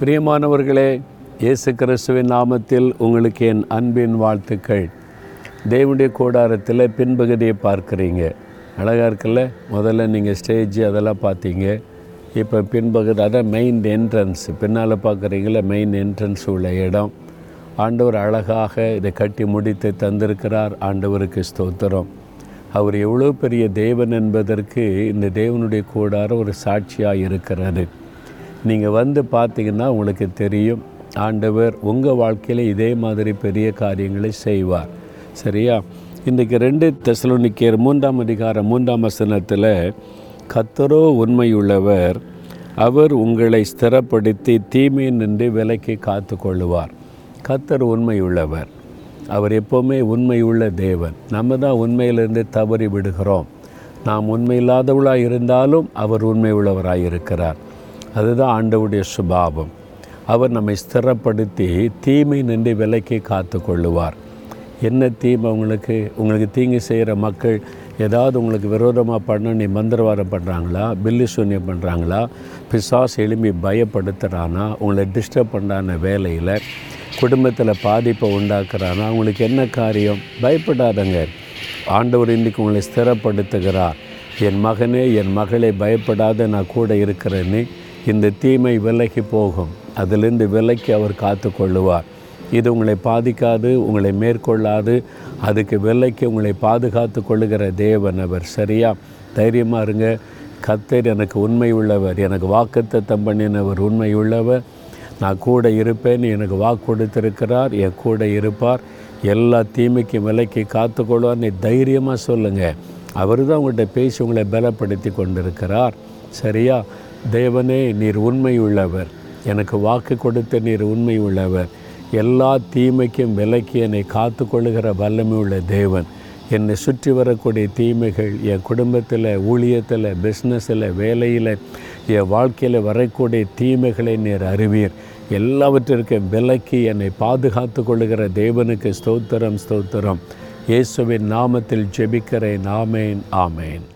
பிரியமானவர்களே இயேசு கிறிஸ்துவின் நாமத்தில் உங்களுக்கு என் அன்பின் வாழ்த்துக்கள். தேவனுடைய கூடாரத்தில் பின்பகுதியை பார்க்குறீங்க. அழகாக இருக்குல்ல? முதல்ல நீங்கள் ஸ்டேஜ் அதெல்லாம் பார்த்தீங்க. இப்போ பின்பகுதி அதான் மெயின் என்ட்ரன்ஸ் பின்னால் பார்க்குறீங்கள? மெயின் என்ட்ரன்ஸ் உள்ள இடம். ஆண்டவர் அழகாக இதை கட்டி முடித்து தந்திருக்கிறார். ஆண்டவருக்கு ஸ்தோத்திரம். அவர் எவ்வளோ பெரிய தேவன் என்பதற்கு இந்த தேவனுடைய கூடாரம் ஒரு சாட்சியாக இருக்கிறது. நீங்கள் வந்து பார்த்தீங்கன்னா உங்களுக்கு தெரியும். ஆண்டவர் உங்கள் வாழ்க்கையில் இதே மாதிரி பெரிய காரியங்களை செய்வார். சரியா? இன்றைக்கு ரெண்டு தெசலோனிக்கேர் மூன்றாம் அதிகாரம் மூன்றாம் வசனத்தில் கத்தரோ உண்மையுள்ளவர் அவர் உங்களை ஸ்திரப்படுத்தி தீமை நின்று விலைக்கு காத்து கொள்ளுவார் கத்தர் உண்மையுள்ளவர். அவர் எப்போவுமே உண்மையுள்ள தேவன். நம்ம தான் உண்மையிலிருந்து தவறி விடுகிறோம். நாம் உண்மையில்லாதவளாக இருந்தாலும் அவர் உண்மை உள்ளவராக இருக்கிறார் அதுதான் ஆண்டவுடைய சுபாவம். அவர் நம்மை ஸ்திரப்படுத்தி தீமை நின்று விலைக்கு காத்து கொள்ளுவார் என்ன தீமை உங்களுக்கு? உங்களுக்கு தீங்கு செய்கிற மக்கள் ஏதாவது உங்களுக்கு விரோதமாக பண்ண நீ மந்திரவாதம் பண்ணுறாங்களா பில்லி சூன்யம் பண்ணுறாங்களா பிசாஸ் எலும்பி பயப்படுத்துகிறானா உங்களை டிஸ்டர்ப் பண்ணான வேலையில் குடும்பத்தில் பாதிப்பை உண்டாக்குறானா? உங்களுக்கு என்ன காரியம்? பயப்படாதங்க. ஆண்டவர் இன்றைக்கு உங்களை ஸ்திரப்படுத்துகிறார். என் மகனே என் மகளை பயப்படாத நான் கூட இருக்கிறேன்னு இந்த தீமை விலகி போகும். அதிலிருந்து விலக்கி அவர் காத்து கொள்ளுவார் இது உங்களை பாதிக்காது உங்களை மேற்கொள்ளாது. அதுக்கு விலைக்கு உங்களை பாதுகாத்து கொள்ளுகிற தேவன் அவர். சரியா? தைரியமாக இருங்க. கத்தர் எனக்கு உண்மை உள்ளவர். எனக்கு வாக்குத்தத்தம் பண்ணினவர் உண்மை உள்ளவர். நான் கூட இருப்பேன். எனக்கு வாக்கு கொடுத்திருக்கிறார். என் கூட இருப்பார். எல்லா தீமைக்கும் விலைக்கு காத்துக்கொள்வார். நீ தைரியமாக சொல்லுங்கள் அவர் தான் உங்கள்கிட்ட பேசி உங்களை பலப்படுத்தி கொண்டிருக்கிறார். சரியா? தேவனே நீர் உண்மை உள்ளவர் எனக்கு வாக்கு கொடுத்த நீர் உண்மை உள்ளவர் எல்லா தீமைக்கும் விலக்கி என்னை காத்து கொள்ளுகிற வல்லமை உள்ள தேவன். என்னை சுற்றி வரக்கூடிய தீமைகள் என் குடும்பத்தில் ஊழியத்தில் பிஸ்னஸில் வேலையில் என் வாழ்க்கையில் வரக்கூடிய தீமைகளை நீர் அறிவீர். எல்லாவற்றிற்கும் விலக்கி என்னை பாதுகாத்து கொள்ளுகிற தேவனுக்கு ஸ்தோத்திரம் ஸ்தோத்திரம். இயேசுவின் நாமத்தில் ஜெபிக்கிறேன். ஆமேன் ஆமேன்.